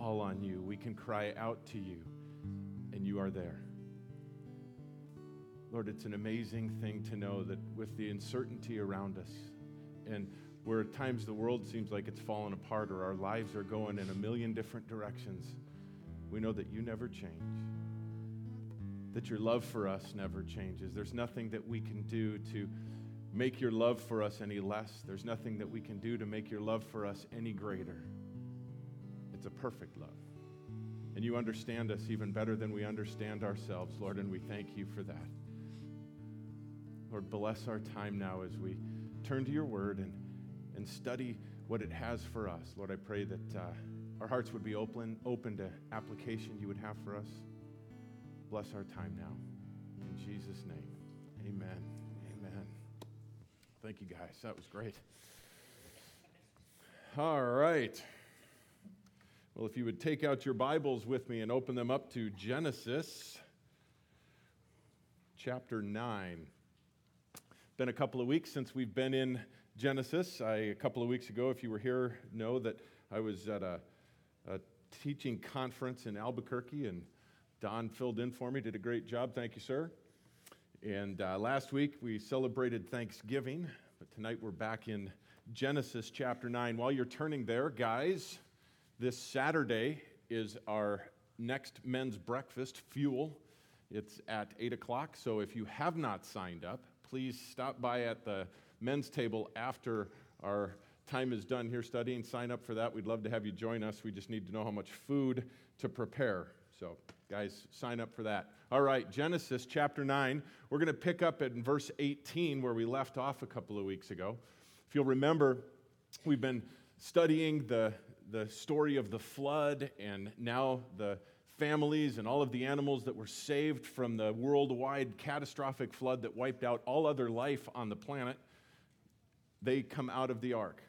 all on you. We can cry out to you, and you are there. Lord, it's an amazing thing to know that with the uncertainty around us and where at times the world seems like it's fallen apart or our lives are going in a million different directions, we know that you never change. That your love for us never changes. There's nothing that we can do to make your love for us any less. There's nothing that we can do to make your love for us any greater. It's a perfect love. And you understand us even better than we understand ourselves, Lord, and we thank you for that. Lord, bless our time now as we turn to your word and, and study what it has for us. Lord, I pray that uh, our hearts would be open, open to application you would have for us. Bless our time now. In Jesus' name, amen. Amen. Thank you, guys. That was great. All right. Well, if you would take out your Bibles with me and open them up to Genesis chapter 9 been a couple of weeks since we've been in Genesis. I, a couple of weeks ago, if you were here, know that I was at a, a teaching conference in Albuquerque, and Don filled in for me, did a great job. Thank you, sir. And uh, last week we celebrated Thanksgiving, but tonight we're back in Genesis chapter 9. While you're turning there, guys, this Saturday is our next men's breakfast fuel. It's at 8 o'clock, so if you have not signed up, please stop by at the men's table after our time is done here studying. Sign up for that. We'd love to have you join us. We just need to know how much food to prepare. So, guys, sign up for that. All right, Genesis chapter 9. We're going to pick up at verse 18 where we left off a couple of weeks ago. If you'll remember, we've been studying the, the story of the flood and now the families and all of the animals that were saved from the worldwide catastrophic flood that wiped out all other life on the planet, they come out of the ark.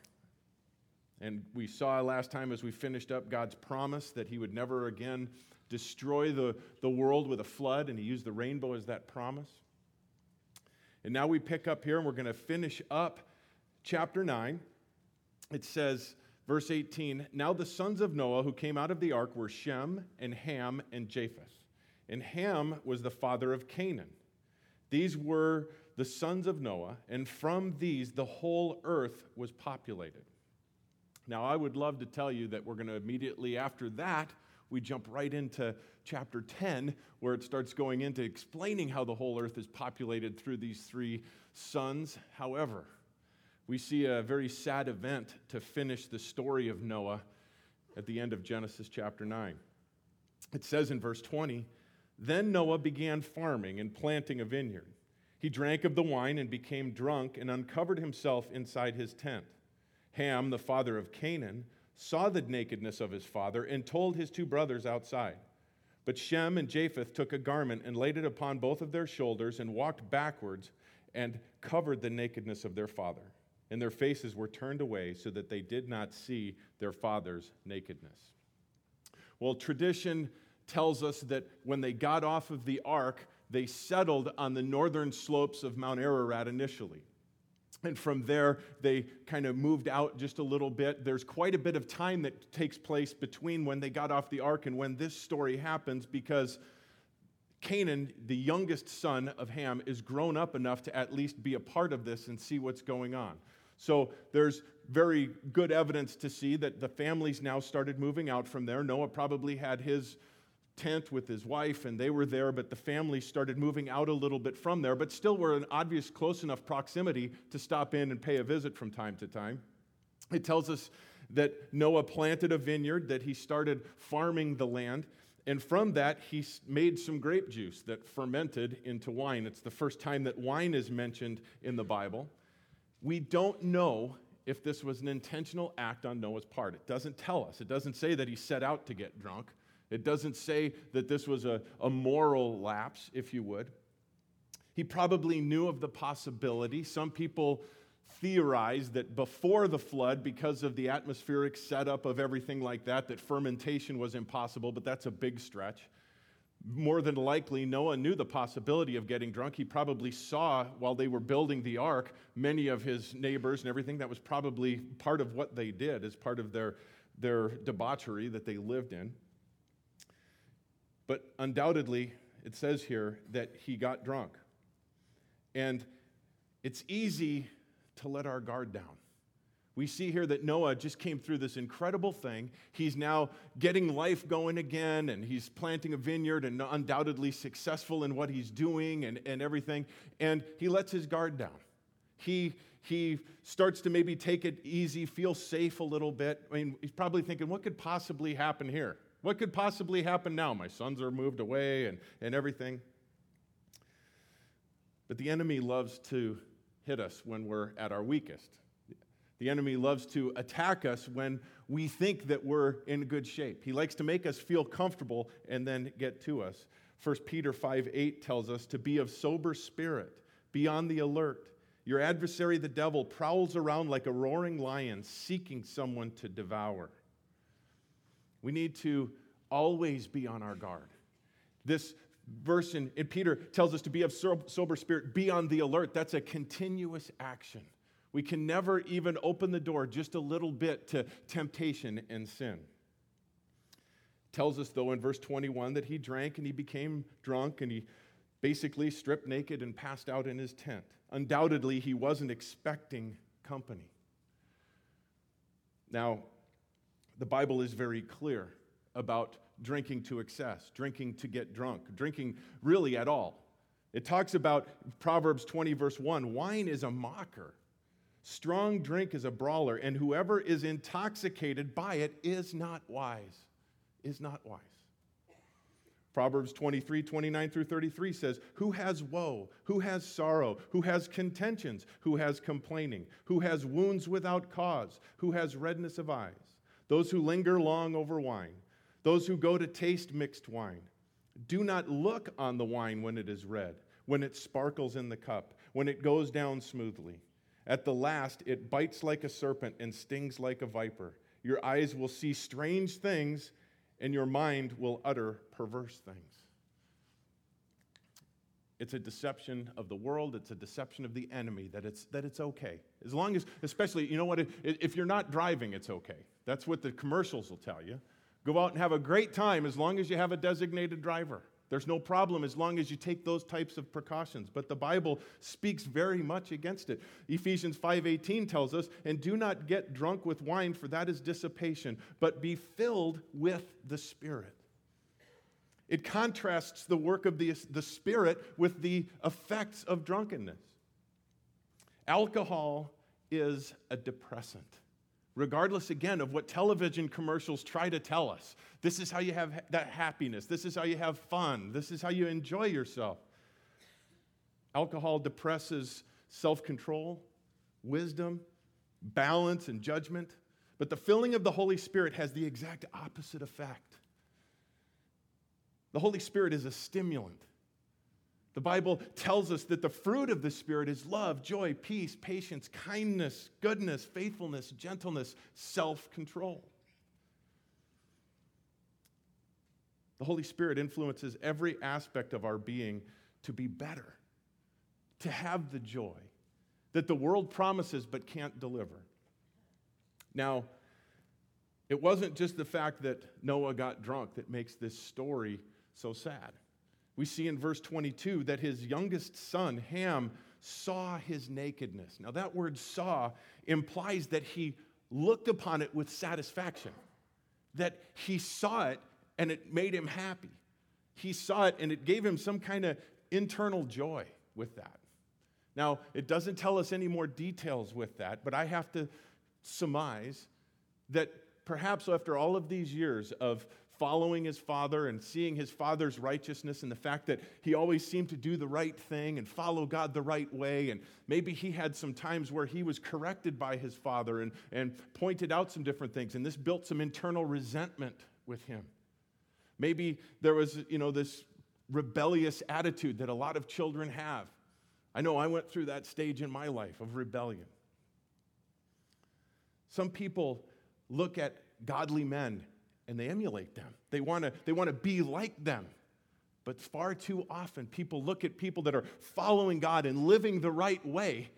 And we saw last time as we finished up God's promise that He would never again destroy the, the world with a flood, and He used the rainbow as that promise. And now we pick up here and we're going to finish up chapter 9. It says, Verse 18 Now the sons of Noah who came out of the ark were Shem and Ham and Japheth. And Ham was the father of Canaan. These were the sons of Noah, and from these the whole earth was populated. Now, I would love to tell you that we're going to immediately after that, we jump right into chapter 10, where it starts going into explaining how the whole earth is populated through these three sons. However, we see a very sad event to finish the story of Noah at the end of Genesis chapter 9. It says in verse 20 Then Noah began farming and planting a vineyard. He drank of the wine and became drunk and uncovered himself inside his tent. Ham, the father of Canaan, saw the nakedness of his father and told his two brothers outside. But Shem and Japheth took a garment and laid it upon both of their shoulders and walked backwards and covered the nakedness of their father and their faces were turned away so that they did not see their father's nakedness. Well, tradition tells us that when they got off of the ark, they settled on the northern slopes of Mount Ararat initially. And from there, they kind of moved out just a little bit. There's quite a bit of time that takes place between when they got off the ark and when this story happens because Canaan, the youngest son of Ham, is grown up enough to at least be a part of this and see what's going on. So there's very good evidence to see that the families now started moving out from there. Noah probably had his tent with his wife and they were there, but the family started moving out a little bit from there, but still were in obvious close enough proximity to stop in and pay a visit from time to time. It tells us that Noah planted a vineyard, that he started farming the land, and from that he made some grape juice that fermented into wine. It's the first time that wine is mentioned in the Bible. We don't know if this was an intentional act on Noah's part. It doesn't tell us. It doesn't say that he set out to get drunk. It doesn't say that this was a, a moral lapse, if you would. He probably knew of the possibility. Some people theorize that before the flood, because of the atmospheric setup of everything like that, that fermentation was impossible, but that's a big stretch more than likely, Noah knew the possibility of getting drunk. He probably saw while they were building the ark many of his neighbors and everything. That was probably part of what they did as part of their their debauchery that they lived in. But undoubtedly, it says here that he got drunk. And it's easy to let our guard down. We see here that Noah just came through this incredible thing. He's now getting life going again, and he's planting a vineyard and undoubtedly successful in what he's doing and, and everything. And he lets his guard down. He, he starts to maybe take it easy, feel safe a little bit. I mean, he's probably thinking, what could possibly happen here? What could possibly happen now? My sons are moved away and, and everything. But the enemy loves to hit us when we're at our weakest. The enemy loves to attack us when we think that we're in good shape. He likes to make us feel comfortable and then get to us. 1 Peter 5 8 tells us to be of sober spirit, be on the alert. Your adversary, the devil, prowls around like a roaring lion seeking someone to devour. We need to always be on our guard. This verse in, in Peter tells us to be of sober spirit, be on the alert. That's a continuous action. We can never even open the door just a little bit to temptation and sin. Tells us, though, in verse 21 that he drank and he became drunk and he basically stripped naked and passed out in his tent. Undoubtedly, he wasn't expecting company. Now, the Bible is very clear about drinking to excess, drinking to get drunk, drinking really at all. It talks about Proverbs 20, verse 1 wine is a mocker, strong drink is a brawler, and whoever is intoxicated by it is not wise. Is not wise. Proverbs 23, 29 through 33 says, Who has woe? Who has sorrow? Who has contentions? Who has complaining? Who has wounds without cause? Who has redness of eyes? Those who linger long over wine those who go to taste mixed wine. Do not look on the wine when it is red, when it sparkles in the cup, when it goes down smoothly. At the last, it bites like a serpent and stings like a viper. Your eyes will see strange things, and your mind will utter perverse things. It's a deception of the world. It's a deception of the enemy that it's, that it's okay. As long as, especially, you know what, if you're not driving, it's okay. That's what the commercials will tell you. Go out and have a great time as long as you have a designated driver. There's no problem as long as you take those types of precautions. But the Bible speaks very much against it. Ephesians 5:18 tells us, "And do not get drunk with wine, for that is dissipation, but be filled with the Spirit." It contrasts the work of the, the Spirit with the effects of drunkenness. Alcohol is a depressant regardless again of what television commercials try to tell us. This is how you have that happiness. This is how you have fun. This is how you enjoy yourself. Alcohol depresses self control, wisdom, balance, and judgment. But the filling of the Holy Spirit has the exact opposite effect. The Holy Spirit is a stimulant. The Bible tells us that the fruit of the Spirit is love, joy, peace, patience, kindness, goodness, faithfulness, gentleness, self control. The Holy Spirit influences every aspect of our being to be better, to have the joy that the world promises but can't deliver. Now, it wasn't just the fact that Noah got drunk that makes this story so sad. We see in verse 22 that his youngest son, Ham, saw his nakedness. Now, that word saw implies that he looked upon it with satisfaction, that he saw it and it made him happy. He saw it and it gave him some kind of internal joy with that. Now, it doesn't tell us any more details with that, but I have to surmise that perhaps after all of these years of following his father and seeing his father's righteousness and the fact that he always seemed to do the right thing and follow God the right way. And maybe he had some times where he was corrected by his father and, and pointed out some different things. And this built some internal resentment with him. Maybe there was, you know, this rebellious attitude that a lot of children have. I know I went through that stage in my life of rebellion. Some people look at godly men and they emulate them. They want to they want to be like them. But far too often people look at people that are following God and living the right way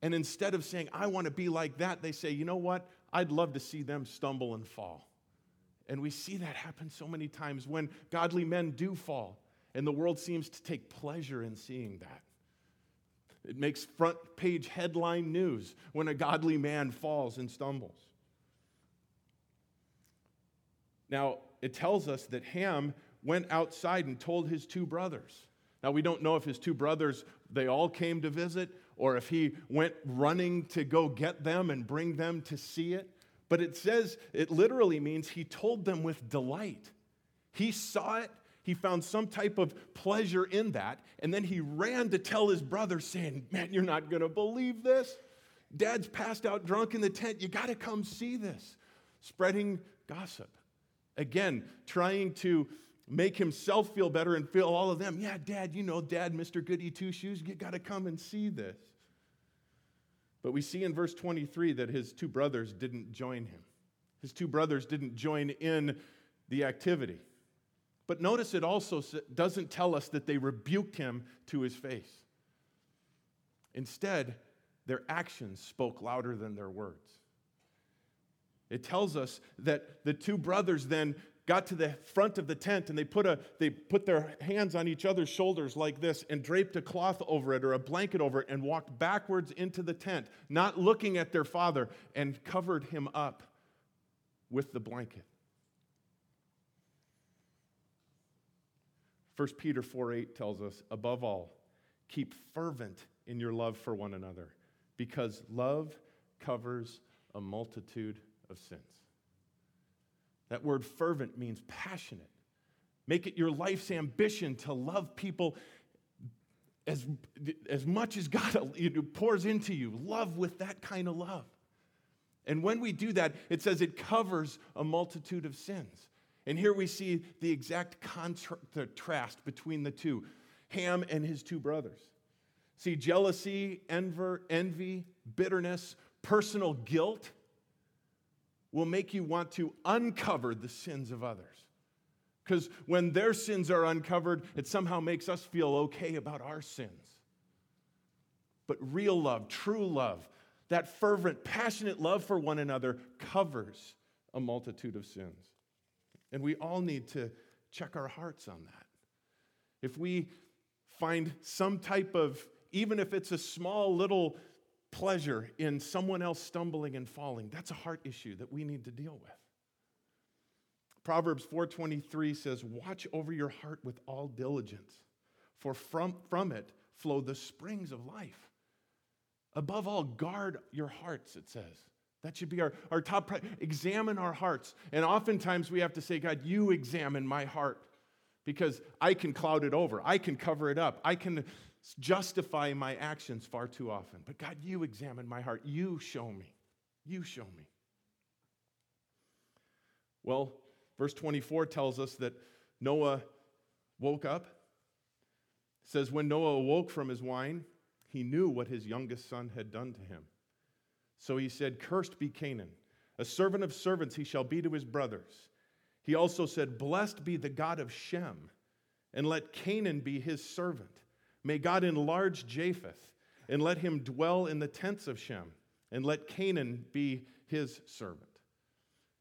and instead of saying I want to be like that, they say, "You know what? I'd love to see them stumble and fall. And we see that happen so many times when godly men do fall, and the world seems to take pleasure in seeing that. It makes front page headline news when a godly man falls and stumbles. Now, it tells us that Ham went outside and told his two brothers. Now, we don't know if his two brothers, they all came to visit, or if he went running to go get them and bring them to see it. But it says, it literally means he told them with delight. He saw it, he found some type of pleasure in that, and then he ran to tell his brother, saying, Man, you're not gonna believe this. Dad's passed out drunk in the tent. You gotta come see this. Spreading gossip. Again, trying to make himself feel better and feel all of them. Yeah, dad, you know, dad, Mr. Goody Two Shoes, you got to come and see this. But we see in verse 23 that his two brothers didn't join him. His two brothers didn't join in the activity. But notice it also doesn't tell us that they rebuked him to his face. Instead, their actions spoke louder than their words. It tells us that the two brothers then got to the front of the tent and they put, a, they put their hands on each other's shoulders like this and draped a cloth over it or a blanket over it and walked backwards into the tent, not looking at their father, and covered him up with the blanket. 1 Peter 4 8 tells us, above all, keep fervent in your love for one another, because love covers a multitude of sins. That word fervent means passionate. Make it your life's ambition to love people as, as much as God pours into you. Love with that kind of love. And when we do that, it says it covers a multitude of sins. And here we see the exact contrast between the two Ham and his two brothers. See, jealousy, envy, bitterness, personal guilt will make you want to uncover the sins of others. Because when their sins are uncovered, it somehow makes us feel okay about our sins. But real love, true love, that fervent, passionate love for one another covers a multitude of sins. And we all need to check our hearts on that. If we find some type of, even if it's a small little pleasure in someone else stumbling and falling, that's a heart issue that we need to deal with. Proverbs 4:23 says, "Watch over your heart with all diligence, for from, from it flow the springs of life." Above all, guard your hearts, it says. That should be our, our top priority. Examine our hearts. And oftentimes we have to say, God, you examine my heart because I can cloud it over. I can cover it up. I can justify my actions far too often. But God, you examine my heart. You show me. You show me. Well, verse 24 tells us that Noah woke up. It says, When Noah awoke from his wine, he knew what his youngest son had done to him. So he said, Cursed be Canaan. A servant of servants he shall be to his brothers. He also said, Blessed be the God of Shem, and let Canaan be his servant. May God enlarge Japheth, and let him dwell in the tents of Shem, and let Canaan be his servant.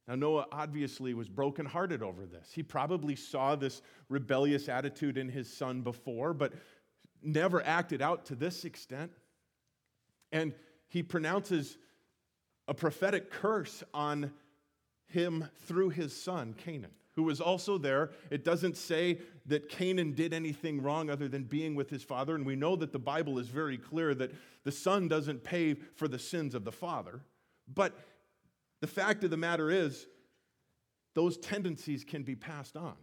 Now, Noah obviously was brokenhearted over this. He probably saw this rebellious attitude in his son before, but never acted out to this extent. And he pronounces a prophetic curse on him through his son, Canaan who was also there. It doesn't say that Canaan did anything wrong other than being with his father. And we know that the Bible is very clear that the son doesn't pay for the sins of the father. But the fact of the matter is, those tendencies can be passed on.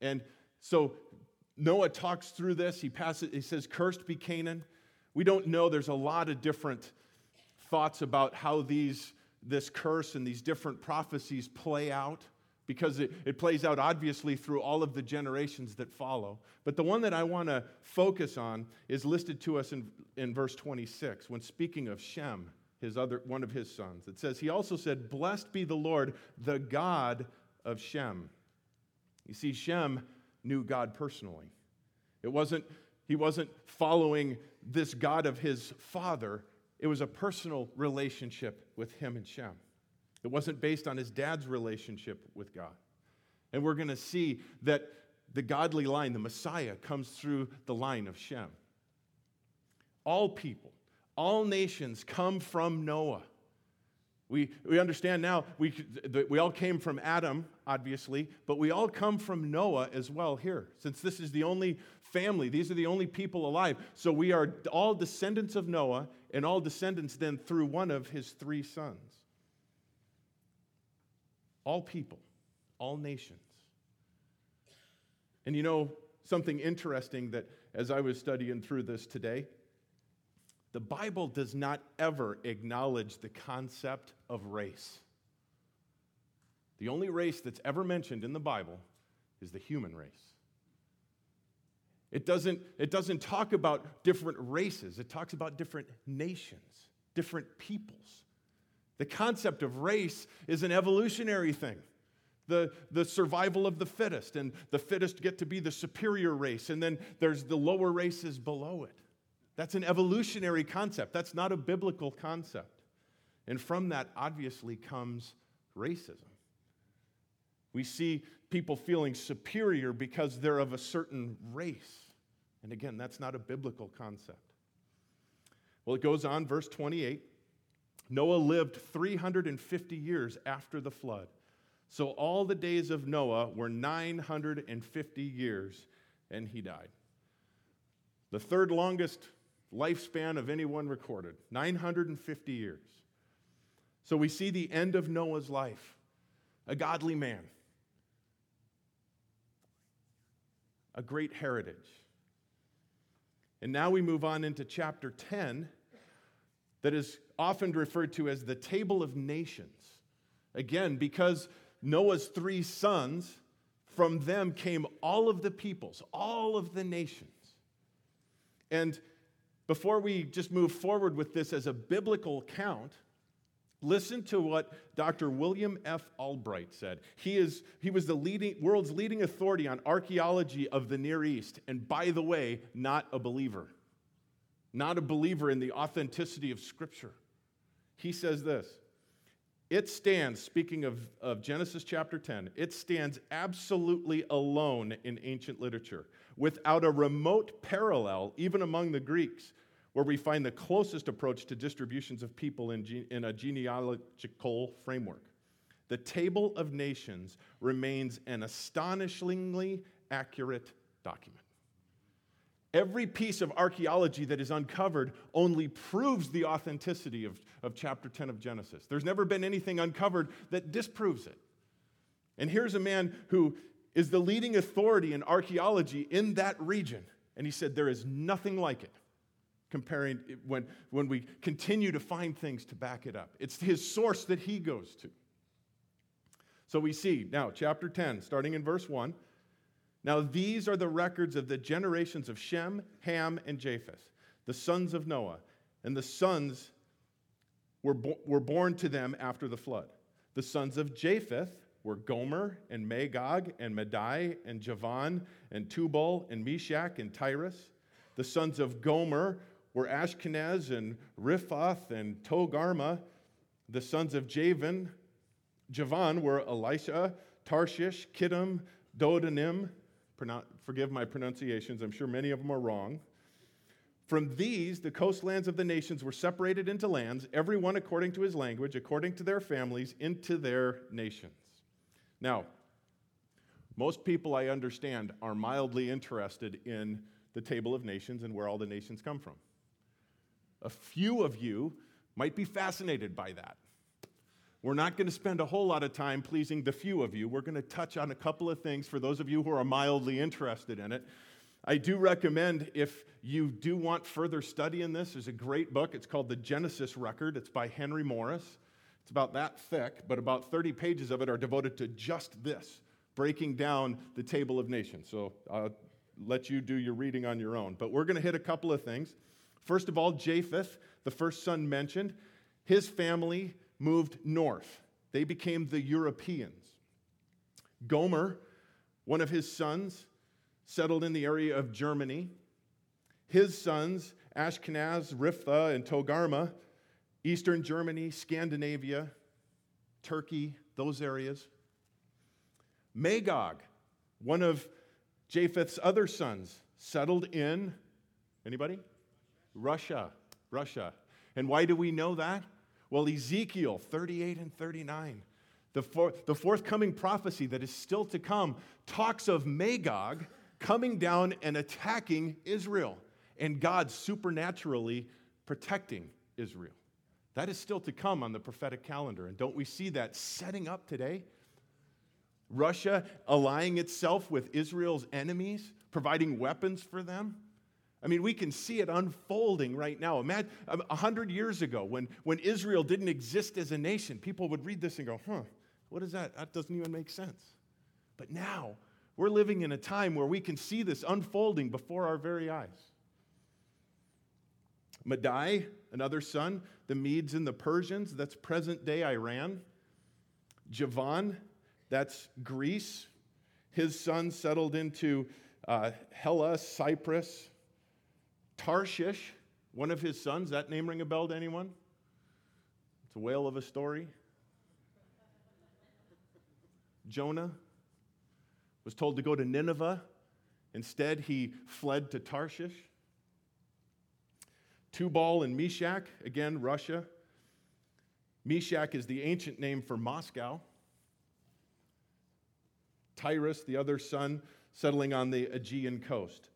And so Noah talks through this. He passes, he says, Cursed be Canaan. We don't know. There's a lot of different thoughts about how these, this curse and these different prophecies play out because it, it plays out obviously through all of the generations that follow. But the one that I want to focus on is listed to us in, in verse 26 when speaking of Shem, his other, one of his sons. It says, He also said, Blessed be the Lord, the God of Shem. You see, Shem knew God personally. It wasn't, he wasn't following this God of his father, it was a personal relationship with him and Shem. It wasn't based on his dad's relationship with God. And we're going to see that the godly line, the Messiah, comes through the line of Shem. All people, all nations come from Noah. We, we understand now, we, we all came from Adam, obviously, but we all come from Noah as well here, since this is the only family, these are the only people alive. So we are all descendants of Noah, and all descendants then through one of his three sons. All people, all nations. And you know, something interesting that as I was studying through this today, the Bible does not ever acknowledge the concept of race. The only race that's ever mentioned in the Bible is the human race. It doesn't, it doesn't talk about different races, it talks about different nations, different peoples. The concept of race is an evolutionary thing the, the survival of the fittest, and the fittest get to be the superior race, and then there's the lower races below it. That's an evolutionary concept. That's not a biblical concept. And from that, obviously, comes racism. We see people feeling superior because they're of a certain race. And again, that's not a biblical concept. Well, it goes on, verse 28. Noah lived 350 years after the flood. So all the days of Noah were 950 years, and he died. The third longest lifespan of anyone recorded 950 years. So we see the end of Noah's life, a godly man, a great heritage. And now we move on into chapter 10, that is often referred to as the Table of Nations. Again, because Noah's three sons, from them came all of the peoples, all of the nations. And before we just move forward with this as a biblical count, listen to what Dr. William F. Albright said. He, is, he was the leading, world's leading authority on archaeology of the Near East, and by the way, not a believer. Not a believer in the authenticity of Scripture. He says this it stands, speaking of, of Genesis chapter 10, it stands absolutely alone in ancient literature, without a remote parallel, even among the Greeks, where we find the closest approach to distributions of people in, in a genealogical framework. The Table of Nations remains an astonishingly accurate document. Every piece of archaeology that is uncovered only proves the authenticity of, of chapter 10 of Genesis. There's never been anything uncovered that disproves it. And here's a man who is the leading authority in archaeology in that region. And he said, There is nothing like it, comparing when, when we continue to find things to back it up. It's his source that he goes to. So we see now, chapter 10, starting in verse 1. Now, these are the records of the generations of Shem, Ham, and Japheth, the sons of Noah. And the sons were, bo- were born to them after the flood. The sons of Japheth were Gomer, and Magog, and Madai, and Javan, and Tubal, and Meshech, and Tiras. The sons of Gomer were Ashkenaz, and Riphath, and Togarmah. The sons of Javan, Javan were Elisha, Tarshish, Kittim, Dodanim, forgive my pronunciations, I'm sure many of them are wrong. From these, the coastlands of the nations were separated into lands, every one according to his language, according to their families, into their nations. Now, most people I understand are mildly interested in the table of nations and where all the nations come from. A few of you might be fascinated by that. We're not going to spend a whole lot of time pleasing the few of you. We're going to touch on a couple of things for those of you who are mildly interested in it. I do recommend if you do want further study in this, there's a great book. It's called The Genesis Record. It's by Henry Morris. It's about that thick, but about 30 pages of it are devoted to just this, breaking down the table of nations. So I'll let you do your reading on your own. But we're going to hit a couple of things. First of all, Japheth, the first son mentioned, his family moved north. They became the Europeans. Gomer, one of his sons, settled in the area of Germany. His sons, Ashkenaz, Riphtha, and Togarmah, eastern Germany, Scandinavia. Turkey, those areas. Magog, one of Japheth's other sons, settled in anybody? Russia. Russia. And why do we know that? Well, Ezekiel 38 and 39, the, for, the forthcoming prophecy that is still to come, talks of Magog coming down and attacking Israel and God supernaturally protecting Israel. That is still to come on the prophetic calendar. And don't we see that setting up today? Russia allying itself with Israel's enemies, providing weapons for them. I mean, we can see it unfolding right now. Imagine a hundred years ago when, when Israel didn't exist as a nation, people would read this and go, huh, what is that? That doesn't even make sense. But now, we're living in a time where we can see this unfolding before our very eyes. Madai, another son, the Medes and the Persians, that's present day Iran. Javan, that's Greece. His son settled into uh, Hella, Cyprus. Tarshish, one of his sons, that name ring a bell to anyone? It's a whale of a story. Jonah was told to go to Nineveh. Instead, he fled to Tarshish. Tubal and Meshech, again, Russia. Meshech is the ancient name for Moscow. Tiras, the other son, settling on the Aegean coast.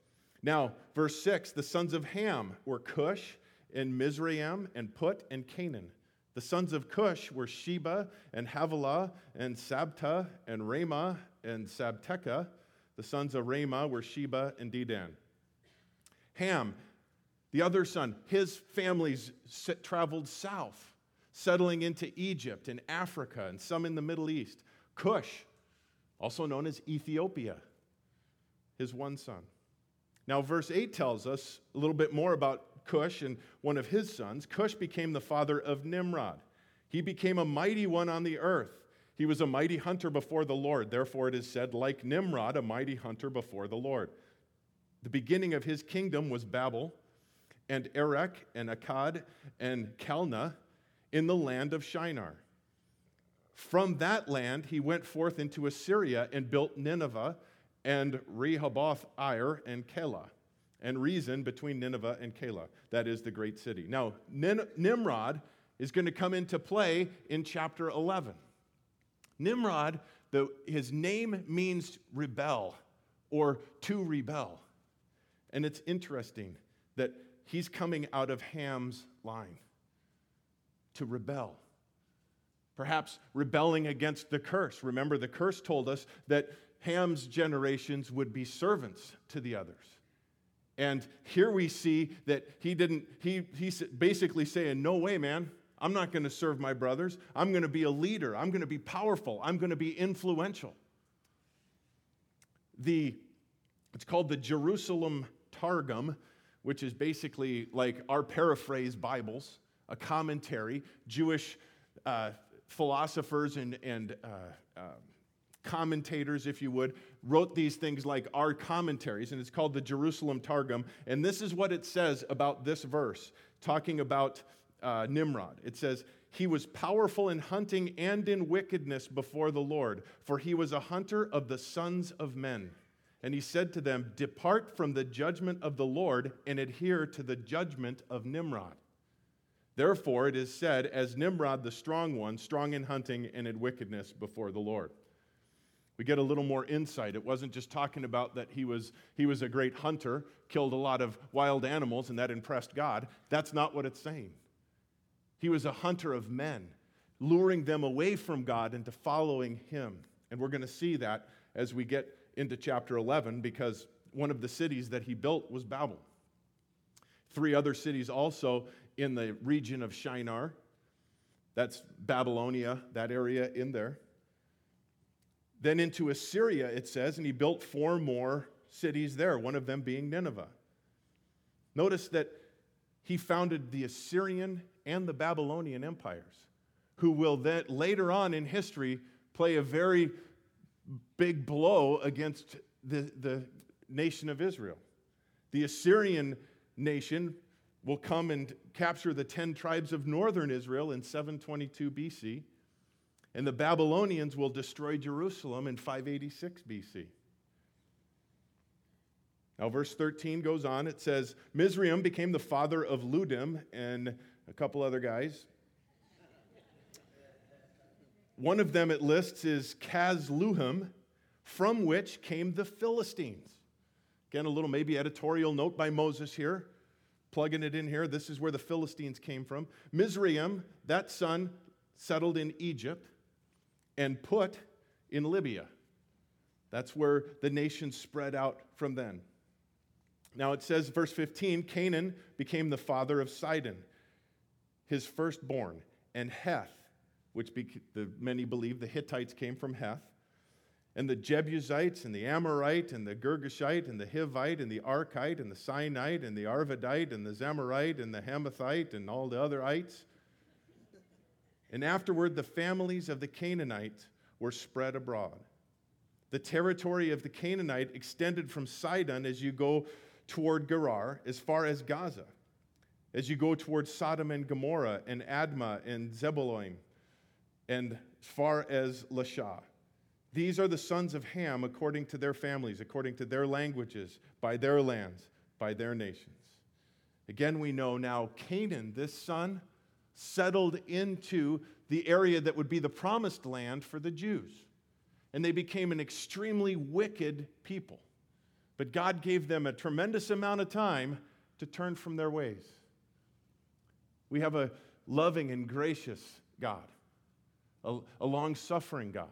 Now, verse 6 the sons of Ham were Cush and Mizraim and Put and Canaan. The sons of Cush were Sheba and Havilah and Sabta and Ramah and Sabteca. The sons of Ramah were Sheba and Dedan. Ham, the other son, his families traveled south, settling into Egypt and Africa and some in the Middle East. Cush, also known as Ethiopia, his one son. Now, verse 8 tells us a little bit more about Cush and one of his sons. Cush became the father of Nimrod. He became a mighty one on the earth. He was a mighty hunter before the Lord. Therefore, it is said, like Nimrod, a mighty hunter before the Lord. The beginning of his kingdom was Babel and Erech and Akkad and Calneh in the land of Shinar. From that land, he went forth into Assyria and built Nineveh and Rehoboth Ir and Calah, and Resen between Nineveh and Calah. That is the great city. Now, Nimrod is going to come into play in chapter 11. Nimrod, the, his name means rebel or to rebel. And it's interesting that he's coming out of Ham's line to rebel. Perhaps rebelling against the curse. Remember, the curse told us that Ham's generations would be servants to the others. And here we see that he didn't, he, he's basically saying, No way, man. I'm not going to serve my brothers. I'm going to be a leader. I'm going to be powerful. I'm going to be influential. The, it's called the Jerusalem Targum which is basically like our paraphrase Bibles, a commentary. Jewish uh, philosophers and, and uh, uh, commentators, if you would, wrote these things like our commentaries, and it's called the Jerusalem Targum. And this is what it says about this verse, talking about uh, Nimrod. It says, He was powerful in hunting and in wickedness before the Lord, for he was a hunter of the sons of men. And he said to them, Depart from the judgment of the Lord and adhere to the judgment of Nimrod. Therefore, it is said, As Nimrod the strong one, strong in hunting and in wickedness before the Lord. We get a little more insight. It wasn't just talking about that he was, he was a great hunter, killed a lot of wild animals, and that impressed God. That's not what it's saying. He was a hunter of men, luring them away from God into following him. And we're going to see that as we get into chapter 11 because one of the cities that he built was Babel. Three other cities also in the region of Shinar. That's Babylonia, that area in there. Then into Assyria, it says, and he built four more cities there, one of them being Nineveh. Notice that he founded the Assyrian and the Babylonian empires, who will then later on in history play a very big blow against the, the nation of Israel. The Assyrian nation will come and capture the 10 tribes of northern Israel in 722 BC. And the Babylonians will destroy Jerusalem in 586 BC. Now, verse 13 goes on. It says, Mizraim became the father of Ludim and a couple other guys. One of them it lists is Casluhim, from which came the Philistines. Again, a little maybe editorial note by Moses here, plugging it in here. This is where the Philistines came from. Mizraim, that son, settled in Egypt and Put in Libya. That's where the nation spread out from then. Now it says, verse 15 Canaan became the father of Sidon, his firstborn, and Heth, which the, many believe the Hittites came from Heth, and the Jebusites, and the Amorite, and the Girgashite, and the Hivite, and the Arkite, and the Sinite, and the Arvadite, and the Zemarite, and the Hamathite, and all the other ites. And afterward, the families of the Canaanites were spread abroad. The territory of the Canaanite extended from Sidon as you go toward Gerar as far as Gaza, as you go toward Sodom and Gomorrah and Admah and Zebulun, and as far as Lasha. These are the sons of Ham according to their families, according to their languages, by their lands, by their nations. Again, we know now Canaan, this son, settled into the area that would be the promised land for the Jews. And they became an extremely wicked people. But God gave them a tremendous amount of time to turn from their ways. We have a loving and gracious God, a, a long suffering God.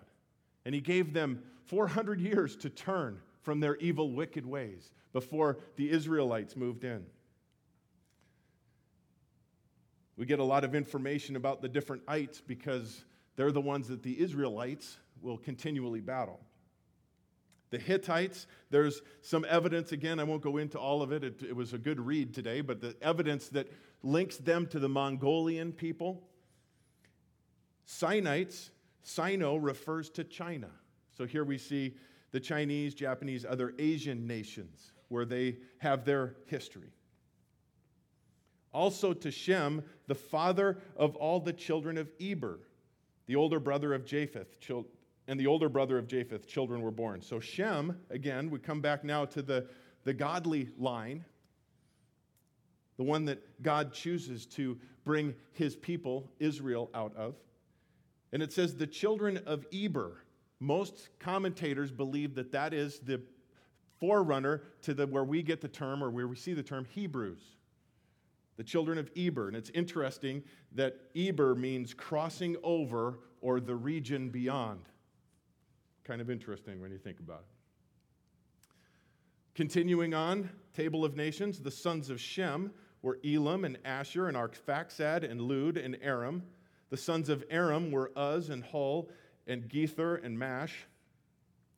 And He gave them 400 years to turn from their evil, wicked ways before the Israelites moved in. We get a lot of information about the different ites because they're the ones that the Israelites will continually battle. The Hittites, there's some evidence, again, I won't go into all of it. it, it was a good read today, but the evidence that links them to the Mongolian people. Sinites, Sino refers to China. So here we see the Chinese, Japanese, other Asian nations where they have their history. Also to Shem, the father of all the children of Eber, the older brother of Japheth, and the older brother of Japheth, children were born. So Shem, again, we come back now to the, the godly line, the one that God chooses to bring his people, Israel, out of. And it says the children of Eber. Most commentators believe that that is the forerunner to the, where we get the term or where we see the term Hebrews. The children of Eber. And it's interesting that Eber means crossing over or the region beyond. Kind of interesting when you think about it. Continuing on, Table of Nations, the sons of Shem were Elam and Asshur and Arphaxad and Lud and Aram. The sons of Aram were Uz and Hul and Gether and Mash.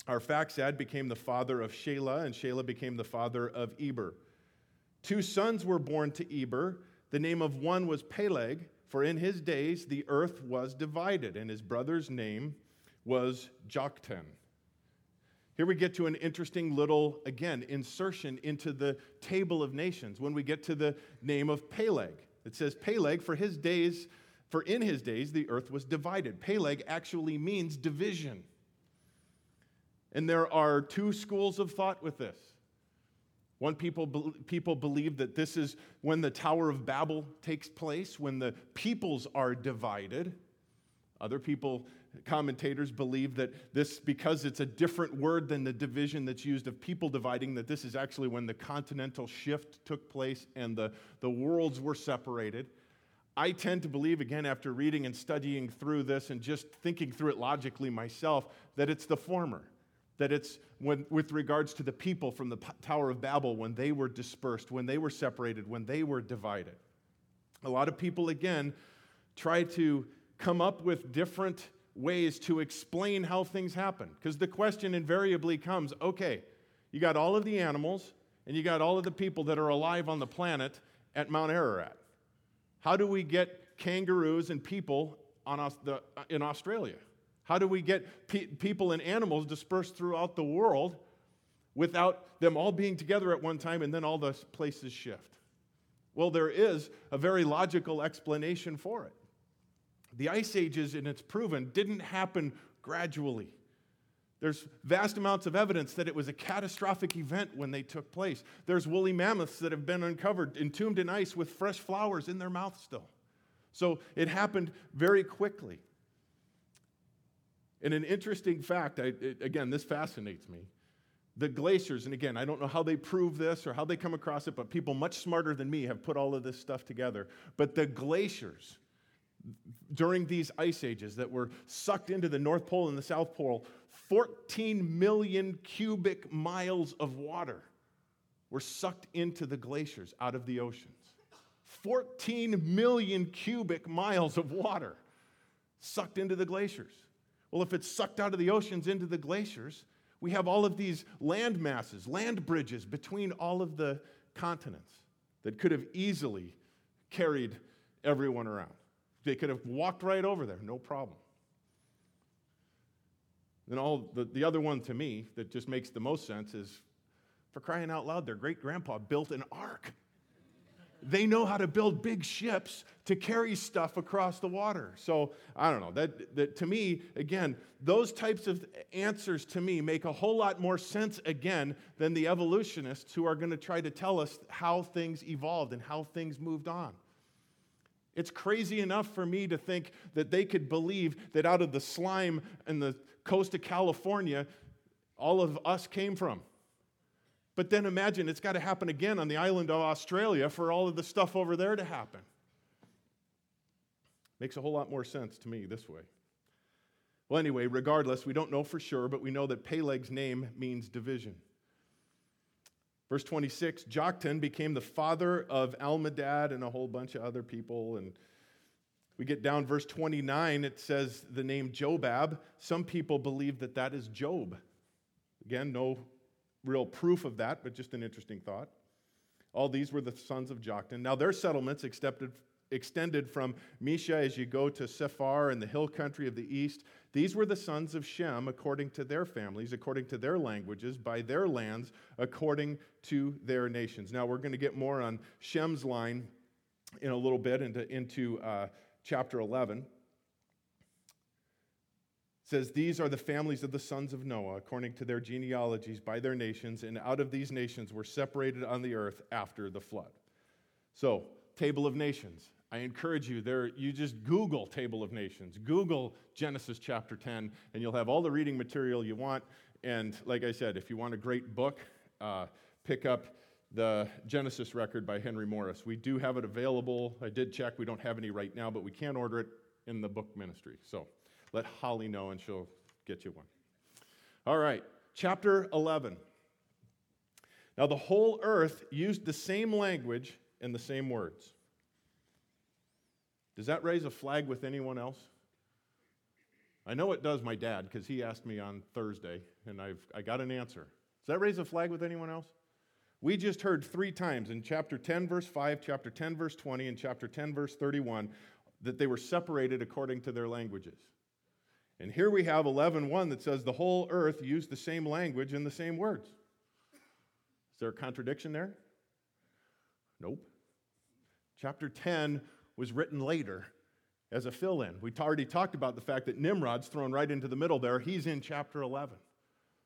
Arphaxad became the father of Shelah, and Shelah became the father of Eber. Two sons were born to Eber. The name of one was Peleg, for in his days the earth was divided, and his brother's name was Joktan. Here we get to an interesting little, again, insertion into the table of nations when we get to the name of Peleg. It says, Peleg, for his days, for in his days the earth was divided. Peleg actually means division. And there are two schools of thought with this. One people, people believe that this is when the Tower of Babel takes place, when the peoples are divided. Other people commentators believe that this, because it's a different word than the division that's used of people dividing, that this is actually when the continental shift took place and the, the worlds were separated. I tend to believe, again, after reading and studying through this and just thinking through it logically myself, that it's the former. That it's when, with regards to the people from the Tower of Babel when they were dispersed, when they were separated, when they were divided. A lot of people, again, try to come up with different ways to explain how things happen. Because the question invariably comes okay, you got all of the animals and you got all of the people that are alive on the planet at Mount Ararat. How do we get kangaroos and people on in Australia? How do we get pe- people and animals dispersed throughout the world without them all being together at one time and then all the places shift? Well, there is a very logical explanation for it. The ice ages, and it's proven, didn't happen gradually. There's vast amounts of evidence that it was a catastrophic event when they took place. There's woolly mammoths that have been uncovered, entombed in ice with fresh flowers in their mouth still. So it happened very quickly. And an interesting fact, I, it, again, this fascinates me. The glaciers, and again, I don't know how they prove this or how they come across it, but people much smarter than me have put all of this stuff together. But the glaciers during these ice ages that were sucked into the North Pole and the South Pole, 14 million cubic miles of water were sucked into the glaciers out of the oceans. 14 million cubic miles of water sucked into the glaciers. Well, if it's sucked out of the oceans into the glaciers, we have all of these land masses, land bridges between all of the continents that could have easily carried everyone around. They could have walked right over there, no problem. Then all the, the other one to me that just makes the most sense is for crying out loud, their great grandpa built an ark. They know how to build big ships to carry stuff across the water. So I don't know. That, that to me, again, those types of answers to me make a whole lot more sense again than the evolutionists who are going to try to tell us how things evolved and how things moved on. It's crazy enough for me to think that they could believe that out of the slime and the coast of California, all of us came from. But then imagine it's got to happen again on the island of Australia for all of the stuff over there to happen. Makes a whole lot more sense to me this way. Well, anyway, regardless, we don't know for sure, but we know that Peleg's name means division. Verse 26 Joktan became the father of Almodad and a whole bunch of other people. And we get down verse 29, it says the name Jobab. Some people believe that that is Job. Again, no real proof of that, but just an interesting thought. All these were the sons of Joktan. Now, their settlements extended, extended from Mesha as you go to Sephar and the hill country of the east. These were the sons of Shem according to their families, according to their languages, by their lands, according to their nations. Now, we're going to get more on Shem's line in a little bit into, into uh, chapter 11 says, These are the families of the sons of Noah, according to their genealogies, by their nations, and out of these nations were separated on the earth after the flood. So, table of nations. I encourage you there, you just Google Table of Nations, Google Genesis chapter 10, and you'll have all the reading material you want. And like I said, if you want a great book, uh, pick up the Genesis record by Henry Morris. We do have it available. I did check, we don't have any right now, but we can order it in the book ministry. So, let Holly know and she'll get you one. All right, chapter 11. Now, the whole earth used the same language and the same words. Does that raise a flag with anyone else? I know it does my dad because he asked me on Thursday and I've, I got an answer. Does that raise a flag with anyone else? We just heard three times in chapter 10, verse 5, chapter 10, verse 20, and chapter 10, verse 31 that they were separated according to their languages. And here we have 11:1 that says the whole earth used the same language and the same words. Is there a contradiction there? Nope. Chapter 10 was written later as a fill in. We already talked about the fact that Nimrod's thrown right into the middle there. He's in chapter 11.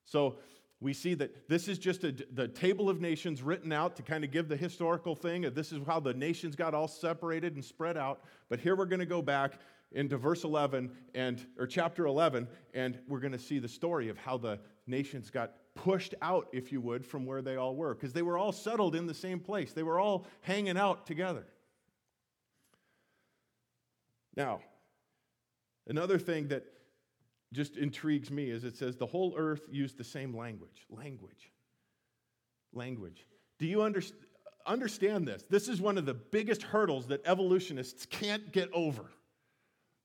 So we see that this is just a, the table of nations written out to kind of give the historical thing. This is how the nations got all separated and spread out. But here we're going to go back into verse 11 and or chapter 11 and we're going to see the story of how the nations got pushed out if you would from where they all were because they were all settled in the same place. They were all hanging out together. Now another thing that just intrigues me is it says the whole earth used the same language. Language. Language. Do you understand understand this? This is one of the biggest hurdles that evolutionists can't get over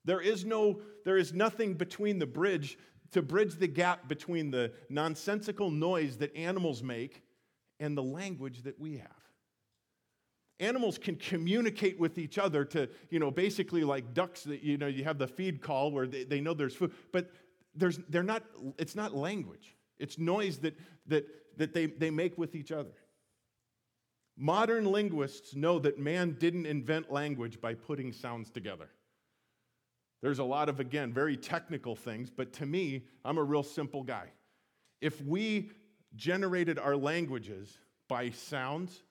there is, no, there is nothing between the bridge to bridge the gap between the nonsensical noise that animals make and the language that we have. Animals can communicate with each other to, you know, basically like ducks that, you know, you have the feed call where they, they know there's food, but there's, they're not, it's not language. It's noise that, that, that they, they make with each other. Modern linguists know that man didn't invent language by putting sounds together. There's a lot of, again, very technical things, but to me, I'm a real simple guy. If we generated our languages by sounds,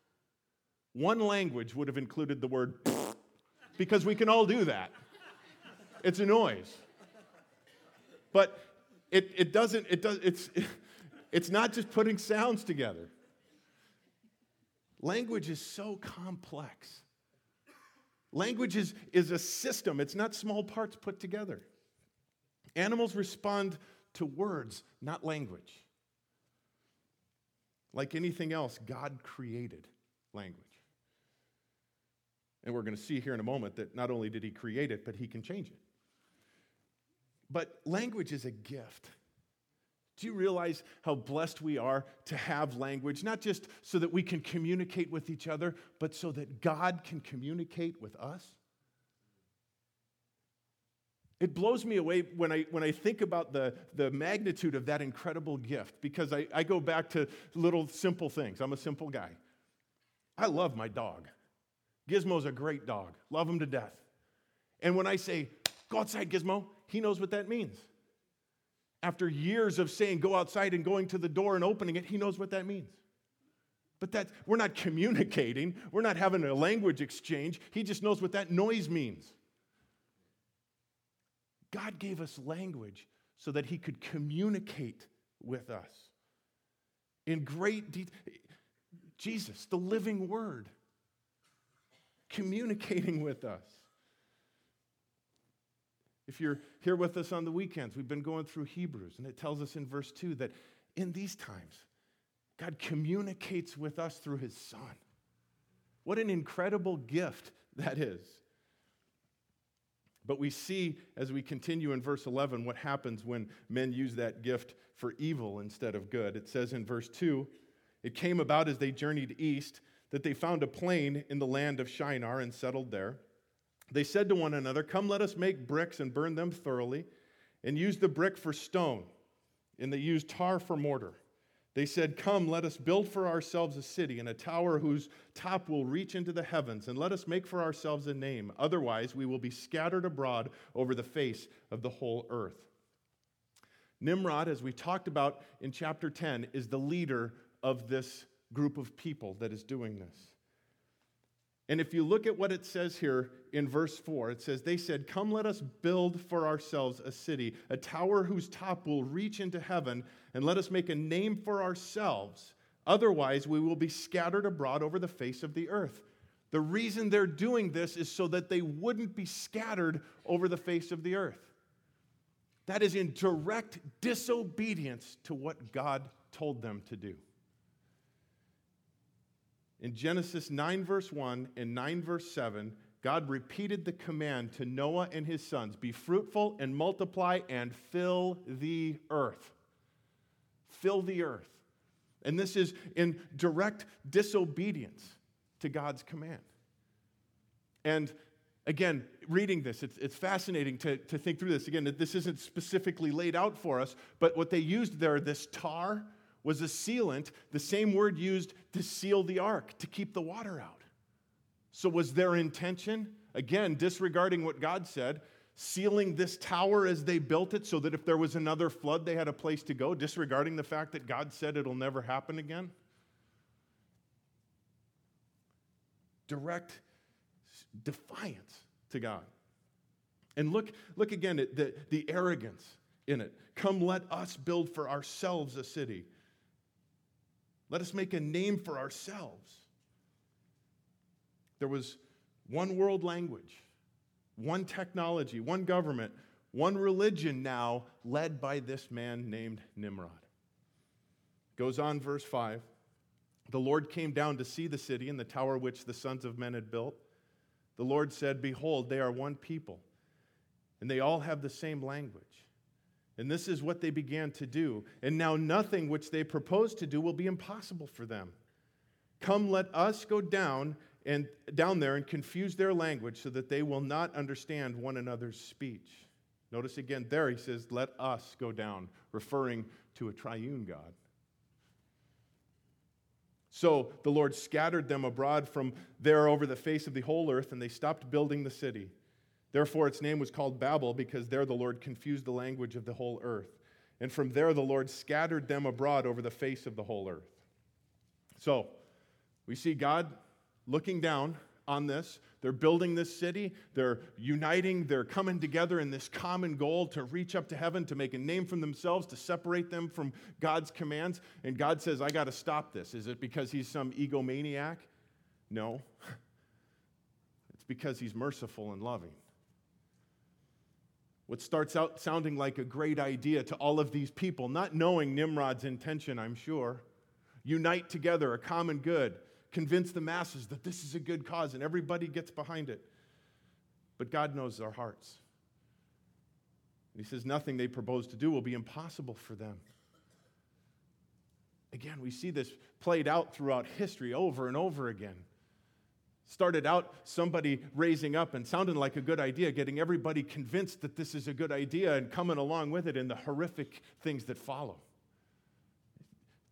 one language would have included the word because we can all do that. It's a noise. But it, it doesn't, it does, it's, it's not just putting sounds together. Language is so complex. Language is, is a system, it's not small parts put together. Animals respond to words, not language. Like anything else, God created language. And we're going to see here in a moment that not only did He create it, but He can change it. But language is a gift. Do you realize how blessed we are to have language, not just so that we can communicate with each other, but so that God can communicate with us? It blows me away when I, when I think about the, the magnitude of that incredible gift because I, I go back to little simple things. I'm a simple guy. I love my dog. Gizmo's a great dog, love him to death. And when I say, go outside, Gizmo, he knows what that means. After years of saying, go outside and going to the door and opening it, he knows what that means. But that we're not communicating, we're not having a language exchange. He just knows what that noise means. God gave us language so that he could communicate with us in great detail. Jesus, the living word, communicating with us. If you're here with us on the weekends, we've been going through Hebrews, and it tells us in verse 2 that in these times, God communicates with us through his Son. What an incredible gift that is. But we see as we continue in verse 11 what happens when men use that gift for evil instead of good. It says in verse 2 It came about as they journeyed east that they found a plain in the land of Shinar and settled there. They said to one another, Come, let us make bricks and burn them thoroughly, and use the brick for stone, and they used tar for mortar. They said, Come, let us build for ourselves a city and a tower whose top will reach into the heavens, and let us make for ourselves a name. Otherwise, we will be scattered abroad over the face of the whole earth. Nimrod, as we talked about in chapter 10, is the leader of this group of people that is doing this. And if you look at what it says here in verse 4, it says, They said, Come, let us build for ourselves a city, a tower whose top will reach into heaven, and let us make a name for ourselves. Otherwise, we will be scattered abroad over the face of the earth. The reason they're doing this is so that they wouldn't be scattered over the face of the earth. That is in direct disobedience to what God told them to do. In Genesis 9, verse 1 and 9, verse 7, God repeated the command to Noah and his sons be fruitful and multiply and fill the earth. Fill the earth. And this is in direct disobedience to God's command. And again, reading this, it's, it's fascinating to, to think through this. Again, this isn't specifically laid out for us, but what they used there, this tar, was a sealant, the same word used to seal the ark, to keep the water out. So, was their intention, again, disregarding what God said, sealing this tower as they built it so that if there was another flood, they had a place to go, disregarding the fact that God said it'll never happen again? Direct defiance to God. And look, look again at the, the arrogance in it. Come, let us build for ourselves a city. Let us make a name for ourselves. There was one world language, one technology, one government, one religion now led by this man named Nimrod. Goes on, verse 5. The Lord came down to see the city and the tower which the sons of men had built. The Lord said, Behold, they are one people, and they all have the same language. And this is what they began to do. And now nothing which they propose to do will be impossible for them. Come, let us go down and down there and confuse their language so that they will not understand one another's speech. Notice again there he says, Let us go down, referring to a triune God. So the Lord scattered them abroad from there over the face of the whole earth, and they stopped building the city. Therefore, its name was called Babel, because there the Lord confused the language of the whole earth. And from there the Lord scattered them abroad over the face of the whole earth. So, we see God looking down on this. They're building this city. They're uniting. They're coming together in this common goal to reach up to heaven, to make a name for themselves, to separate them from God's commands. And God says, I got to stop this. Is it because he's some egomaniac? No. It's because he's merciful and loving. What starts out sounding like a great idea to all of these people, not knowing Nimrod's intention, I'm sure, unite together, a common good, convince the masses that this is a good cause, and everybody gets behind it. But God knows their hearts. And He says nothing they propose to do will be impossible for them. Again, we see this played out throughout history over and over again. Started out somebody raising up and sounding like a good idea, getting everybody convinced that this is a good idea and coming along with it, and the horrific things that follow.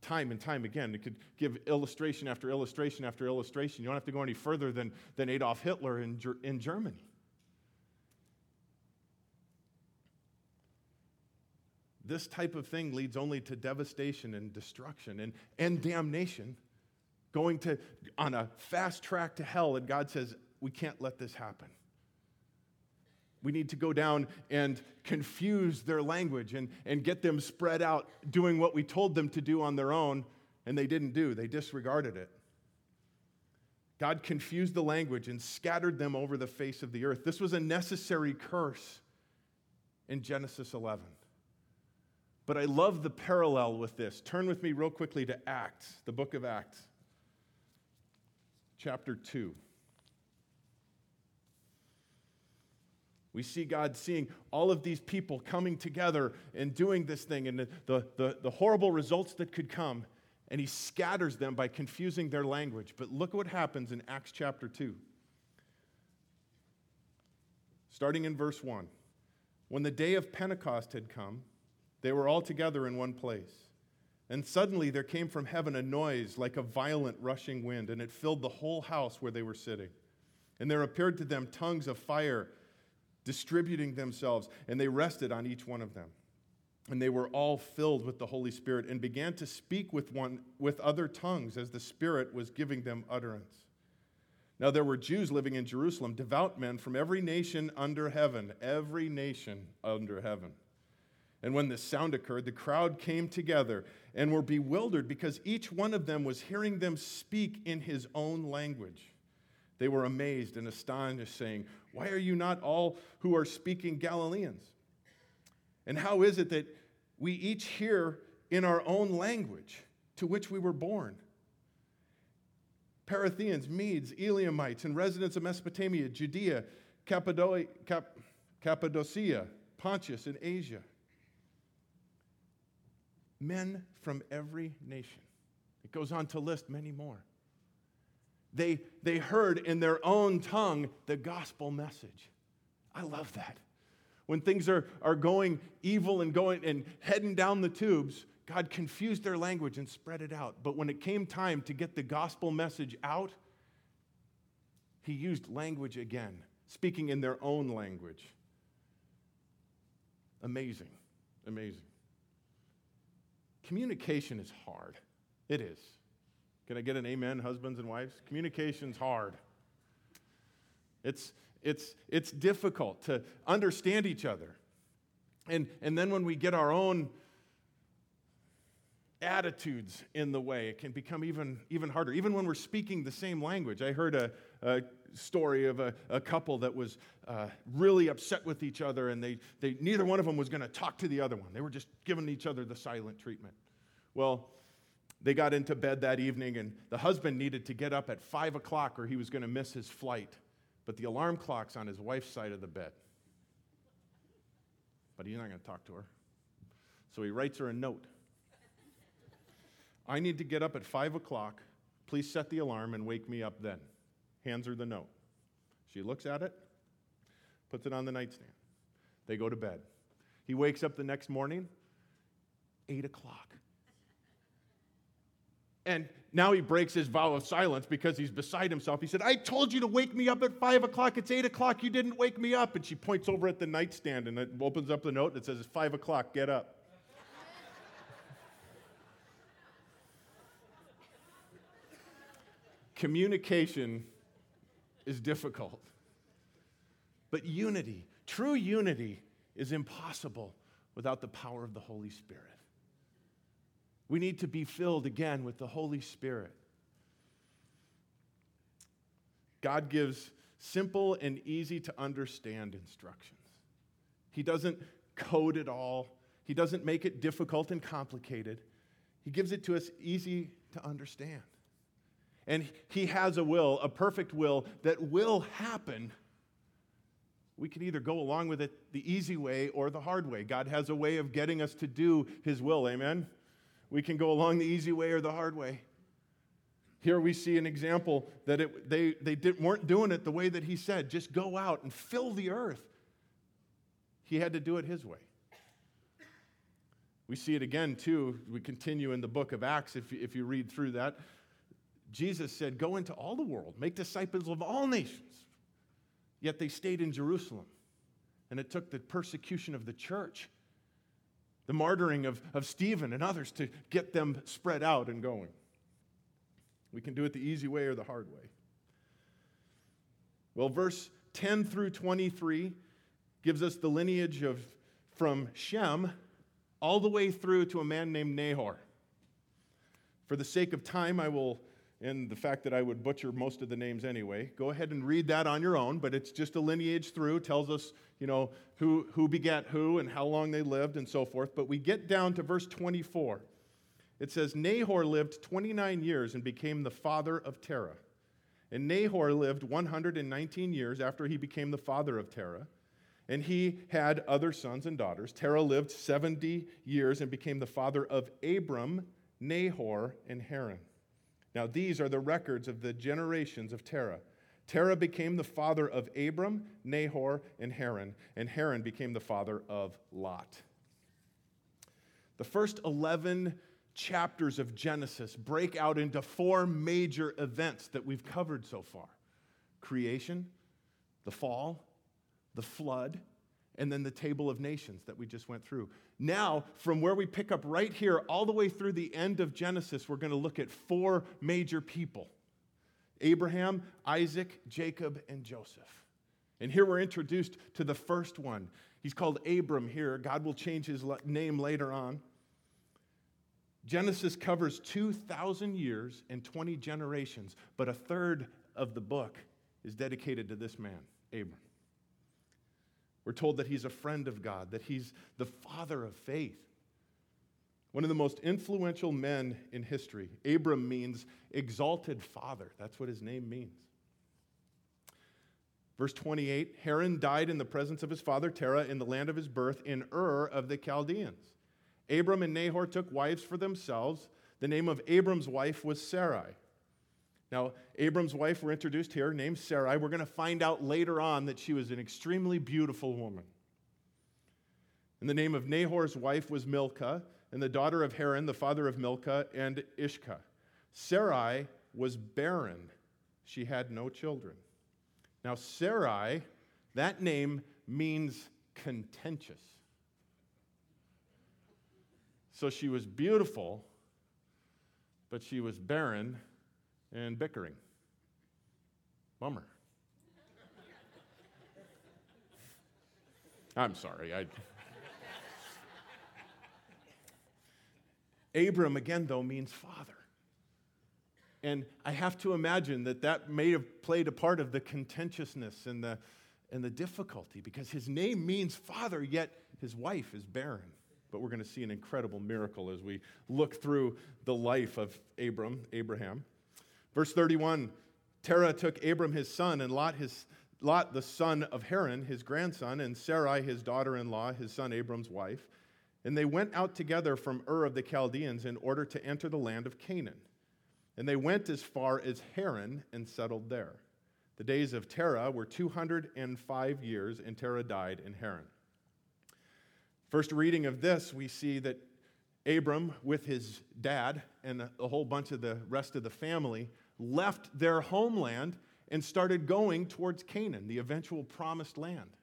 Time and time again, it could give illustration after illustration after illustration. You don't have to go any further than, than Adolf Hitler in, in Germany. This type of thing leads only to devastation and destruction and, and damnation going to on a fast track to hell, and God says, We can't let this happen. We need to go down and confuse their language and, and get them spread out doing what we told them to do on their own, and they didn't do. They disregarded it. God confused the language and scattered them over the face of the earth. This was a necessary curse in Genesis 11. But I love the parallel with this. Turn with me real quickly to Acts, the book of Acts chapter 2. We see God seeing all of these people coming together and doing this thing and the, the, the, horrible results that could come, and He scatters them by confusing their language. But look what happens in Acts chapter 2. Starting in verse 1. When the day of Pentecost had come, they were all together in one place. And suddenly there came from heaven a noise like a violent rushing wind, and it filled the whole house where they were sitting. And there appeared to them tongues of fire distributing themselves, and they rested on each one of them. And they were all filled with the Holy Spirit and began to speak with one with other tongues as the Spirit was giving them utterance. Now there were Jews living in Jerusalem, devout men from every nation under heaven, every nation under heaven. And when this sound occurred, the crowd came together and were bewildered because each one of them was hearing them speak in his own language. They were amazed and astonished, saying, Why are you not all who are speaking Galileans? And how is it that we each hear in our own language to which we were born? Parthians, Medes, Elamites, and residents of Mesopotamia, Judea, Cappadocia, Pontus, and Asia men from every nation. It goes on to list many more. They, they heard in their own tongue the gospel message. I love that. When things are, are going evil and going and heading down the tubes, God confused their language and spread it out. But when it came time to get the gospel message out, he used language again, speaking in their own language. Amazing, amazing. Communication is hard. It is. Can I get an amen, husbands and wives? Communication's hard. It's, it's, it's difficult to understand each other. And, and then when we get our own attitudes in the way, it can become even, even harder, even when we're speaking the same language. I heard a, a story of a, a couple that was uh, really upset with each other, and they, they, neither one of them was going to talk to the other one. They were just giving each other the silent treatment. Well, they got into bed that evening, and the husband needed to get up at 5 o'clock or he was going to miss his flight. But the alarm clock's on his wife's side of the bed. But he's not going to talk to her. So he writes her a note I need to get up at 5 o'clock. Please set the alarm and wake me up then. Hands her the note. She looks at it, puts it on the nightstand. They go to bed. He wakes up the next morning, 8 o'clock. And now he breaks his vow of silence because he's beside himself. He said, I told you to wake me up at five o'clock. It's eight o'clock. You didn't wake me up. And she points over at the nightstand and it opens up the note and it says, It's five o'clock. Get up. Communication is difficult. But unity, true unity, is impossible without the power of the Holy Spirit. We need to be filled again with the Holy Spirit. God gives simple and easy to understand instructions. He doesn't code it all, He doesn't make it difficult and complicated. He gives it to us easy to understand. And He has a will, a perfect will, that will happen. We can either go along with it the easy way or the hard way. God has a way of getting us to do His will. Amen? We can go along the easy way or the hard way. Here we see an example that it, they, they did, weren't doing it the way that he said, just go out and fill the earth. He had to do it his way. We see it again, too. We continue in the book of Acts, if if you read through that. Jesus said, Go into all the world, make disciples of all nations. Yet they stayed in Jerusalem. And it took the persecution of the church the martyring of, of Stephen and others to get them spread out and going. We can do it the easy way or the hard way. Well, verse 10 through 23 gives us the lineage of from Shem all the way through to a man named Nahor. For the sake of time, I will and the fact that I would butcher most of the names anyway. Go ahead and read that on your own, but it's just a lineage through, tells us, you know, who, who begat who and how long they lived and so forth. But we get down to verse 24. It says, Nahor lived 29 years and became the father of Terah. And Nahor lived 119 years after he became the father of Terah. And he had other sons and daughters. Terah lived 70 years and became the father of Abram, Nahor, and Haran. Now, these are the records of the generations of Terah. Terah became the father of Abram, Nahor, and Haran, and Haran became the father of Lot. The first 11 chapters of Genesis break out into four major events that we've covered so far creation, the fall, the flood, and then the table of nations that we just went through. Now, from where we pick up right here, all the way through the end of Genesis, we're going to look at four major people Abraham, Isaac, Jacob, and Joseph. And here we're introduced to the first one. He's called Abram here. God will change his name later on. Genesis covers 2,000 years and 20 generations, but a third of the book is dedicated to this man, Abram. We're told that he's a friend of God, that he's the father of faith. One of the most influential men in history. Abram means exalted father. That's what his name means. Verse 28 Haran died in the presence of his father Terah in the land of his birth in Ur of the Chaldeans. Abram and Nahor took wives for themselves. The name of Abram's wife was Sarai. Now, Abram's wife, we're introduced here, named Sarai. We're going to find out later on that she was an extremely beautiful woman. And the name of Nahor's wife was Milcah, and the daughter of Haran, the father of Milcah, and Iscah. Sarai was barren, she had no children. Now, Sarai, that name means contentious. So she was beautiful, but she was barren and bickering. Bummer. I'm sorry. I... Abram, again, though, means father. And I have to imagine that that may have played a part of the contentiousness and the, and the difficulty because his name means father, yet his wife is barren. But we're going to see an incredible miracle as we look through the life of Abram, Abraham. Verse 31 Terah took Abram his son, and Lot, his, Lot the son of Haran, his grandson, and Sarai, his daughter in law, his son Abram's wife. And they went out together from Ur of the Chaldeans in order to enter the land of Canaan. And they went as far as Haran and settled there. The days of Terah were 205 years, and Terah died in Haran. First reading of this, we see that Abram, with his dad and a whole bunch of the rest of the family, left their homeland and started going towards Canaan, the eventual promised land.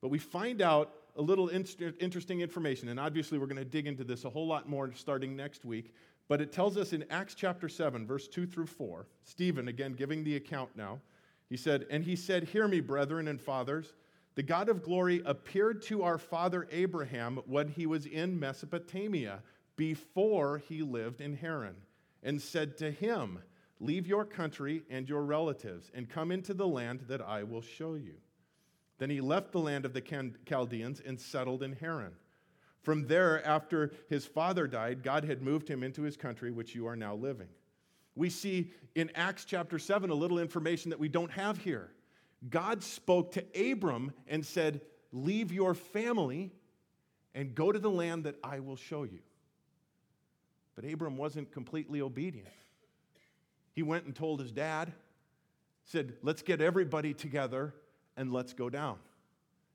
But we find out a little interesting information, and obviously we're going to dig into this a whole lot more starting next week. But it tells us in Acts chapter 7, verse 2 through 4, Stephen, again giving the account now, he said, And he said, Hear me, brethren and fathers. The God of glory appeared to our father Abraham when he was in Mesopotamia, before he lived in Haran, and said to him, Leave your country and your relatives, and come into the land that I will show you. Then he left the land of the Chaldeans and settled in Haran. From there, after his father died, God had moved him into his country, which you are now living. We see in Acts chapter 7 a little information that we don't have here. God spoke to Abram and said, Leave your family and go to the land that I will show you. But Abram wasn't completely obedient. He went and told his dad, said, Let's get everybody together and let's go down.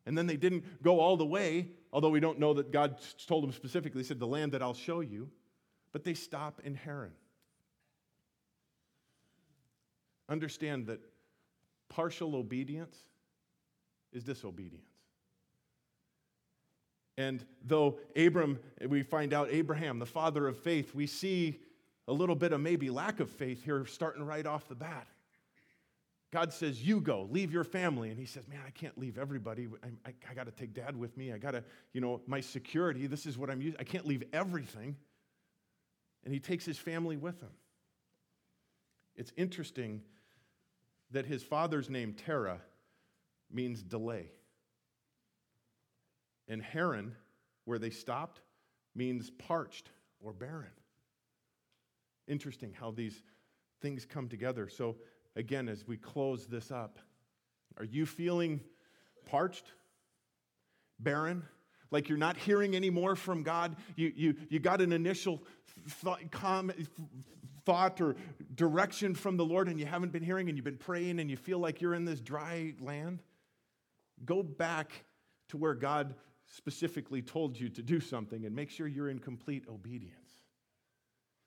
And then they didn't go all the way, although we don't know that God told them specifically, he said, The land that I'll show you. But they stop in Haran. Understand that partial obedience is disobedience. And though Abram, we find out Abraham, the father of faith, we see a little bit of maybe lack of faith here starting right off the bat. God says, You go, leave your family. And he says, Man, I can't leave everybody. I, I, I got to take dad with me. I got to, you know, my security, this is what I'm using. I can't leave everything. And he takes his family with him. It's interesting that his father's name, Terah, means delay. And Haran, where they stopped, means parched or barren. Interesting how these things come together. So, again, as we close this up, are you feeling parched, barren? Like you're not hearing any more from God? You, you, you got an initial thought, thought or direction from the Lord and you haven't been hearing and you've been praying and you feel like you're in this dry land, go back to where God specifically told you to do something and make sure you're in complete obedience.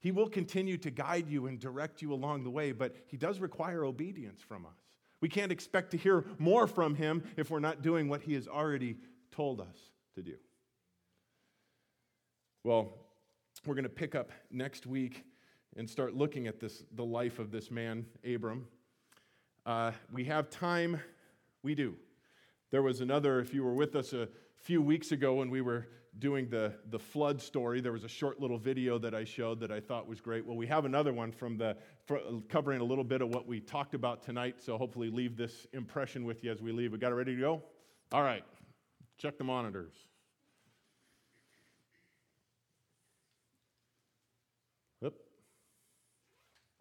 He will continue to guide you and direct you along the way, but He does require obedience from us. We can't expect to hear more from Him if we're not doing what He has already told us to do. Well, we're going to pick up next week and start looking at this, the life of this man, Abram. Uh, we have time, we do. There was another, if you were with us a few weeks ago when we were doing the, the flood story, there was a short little video that I showed that I thought was great. Well, we have another one from the covering a little bit of what we talked about tonight, so hopefully leave this impression with you as we leave. We got it ready to go? All right, check the monitors.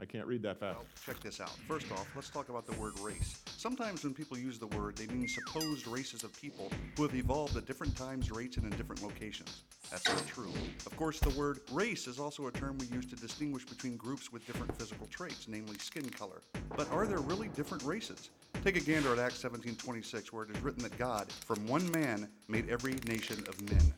I can't read that fast. Well, check this out. First off, let's talk about the word race. Sometimes when people use the word, they mean supposed races of people who have evolved at different times, rates, and in different locations. That's not true. Of course, the word race is also a term we use to distinguish between groups with different physical traits, namely skin color. But are there really different races? Take a gander at Acts 17:26, where it is written that God, from one man, made every nation of men.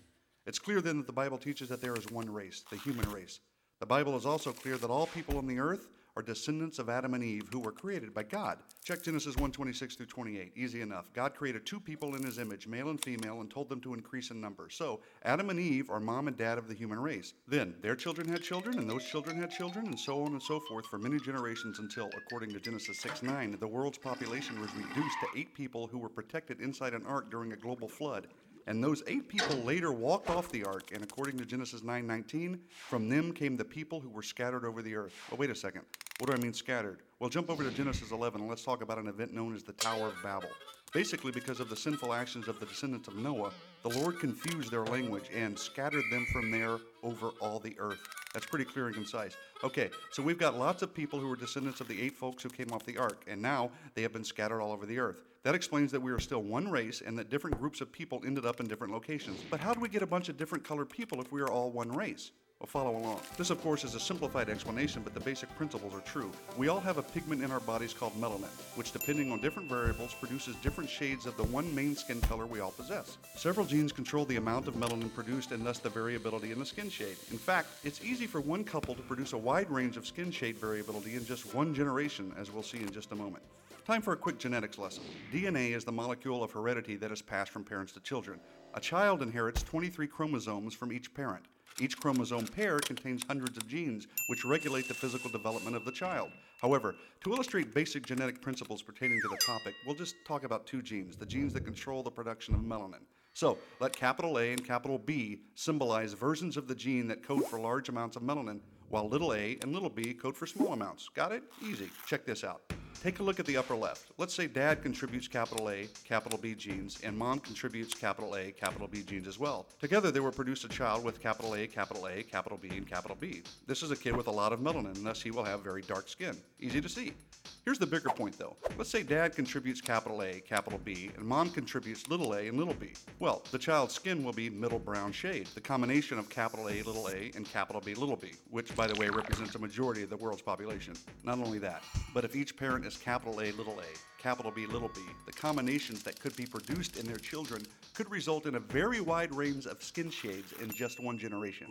It's clear then that the Bible teaches that there is one race, the human race. The Bible is also clear that all people on the earth are descendants of Adam and Eve who were created by God. Check Genesis 1:26 through 28. Easy enough. God created two people in his image, male and female, and told them to increase in number. So, Adam and Eve are mom and dad of the human race. Then, their children had children, and those children had children, and so on and so forth for many generations until, according to Genesis 6:9, the world's population was reduced to 8 people who were protected inside an ark during a global flood. And those eight people later walked off the ark, and according to Genesis 9:19, from them came the people who were scattered over the earth. Oh, wait a second. What do I mean scattered? Well, jump over to Genesis 11 and let's talk about an event known as the Tower of Babel. Basically, because of the sinful actions of the descendants of Noah, the Lord confused their language and scattered them from there over all the earth. That's pretty clear and concise. Okay, so we've got lots of people who were descendants of the eight folks who came off the ark, and now they have been scattered all over the earth. That explains that we are still one race and that different groups of people ended up in different locations. But how do we get a bunch of different colored people if we are all one race? Well, follow along. This, of course, is a simplified explanation, but the basic principles are true. We all have a pigment in our bodies called melanin, which, depending on different variables, produces different shades of the one main skin color we all possess. Several genes control the amount of melanin produced and thus the variability in the skin shade. In fact, it's easy for one couple to produce a wide range of skin shade variability in just one generation, as we'll see in just a moment. Time for a quick genetics lesson. DNA is the molecule of heredity that is passed from parents to children. A child inherits 23 chromosomes from each parent. Each chromosome pair contains hundreds of genes which regulate the physical development of the child. However, to illustrate basic genetic principles pertaining to the topic, we'll just talk about two genes, the genes that control the production of melanin. So, let capital A and capital B symbolize versions of the gene that code for large amounts of melanin, while little a and little b code for small amounts. Got it? Easy. Check this out. Take a look at the upper left. Let's say dad contributes capital A, capital B genes, and mom contributes capital A, capital B genes as well. Together, they will produce a child with capital A, capital A, capital B, and capital B. This is a kid with a lot of melanin, and thus he will have very dark skin. Easy to see. Here's the bigger point though. Let's say dad contributes capital A, capital B, and mom contributes little a and little b. Well, the child's skin will be middle brown shade, the combination of capital A, little a, and capital B, little b, by the way, represents a majority of the world's population. Not only that, but if each parent is capital A, little a, capital B, little b, the combinations that could be produced in their children could result in a very wide range of skin shades in just one generation.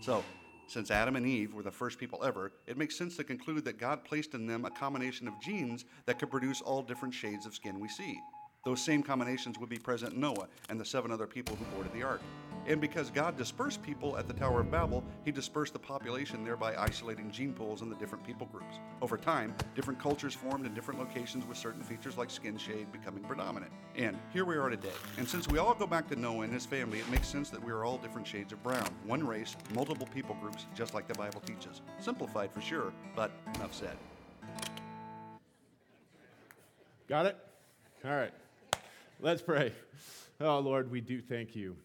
So, since Adam and Eve were the first people ever, it makes sense to conclude that God placed in them a combination of genes that could produce all different shades of skin we see. Those same combinations would be present in Noah and the seven other people who boarded the ark. And because God dispersed people at the Tower of Babel, he dispersed the population, thereby isolating gene pools in the different people groups. Over time, different cultures formed in different locations with certain features like skin shade becoming predominant. And here we are today. And since we all go back to Noah and his family, it makes sense that we are all different shades of brown. One race, multiple people groups, just like the Bible teaches. Simplified for sure, but enough said. Got it? All right. Let's pray. Oh, Lord, we do thank you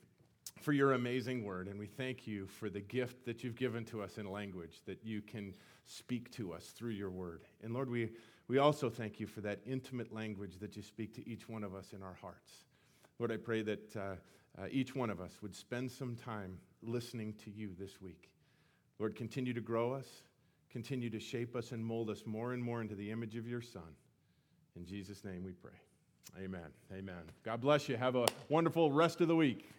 for your amazing word, and we thank you for the gift that you've given to us in language that you can speak to us through your word. And Lord, we, we also thank you for that intimate language that you speak to each one of us in our hearts. Lord, I pray that uh, uh, each one of us would spend some time listening to you this week. Lord, continue to grow us, continue to shape us and mold us more and more into the image of your Son. In Jesus' name we pray. Amen. Amen. God bless you. Have a wonderful rest of the week.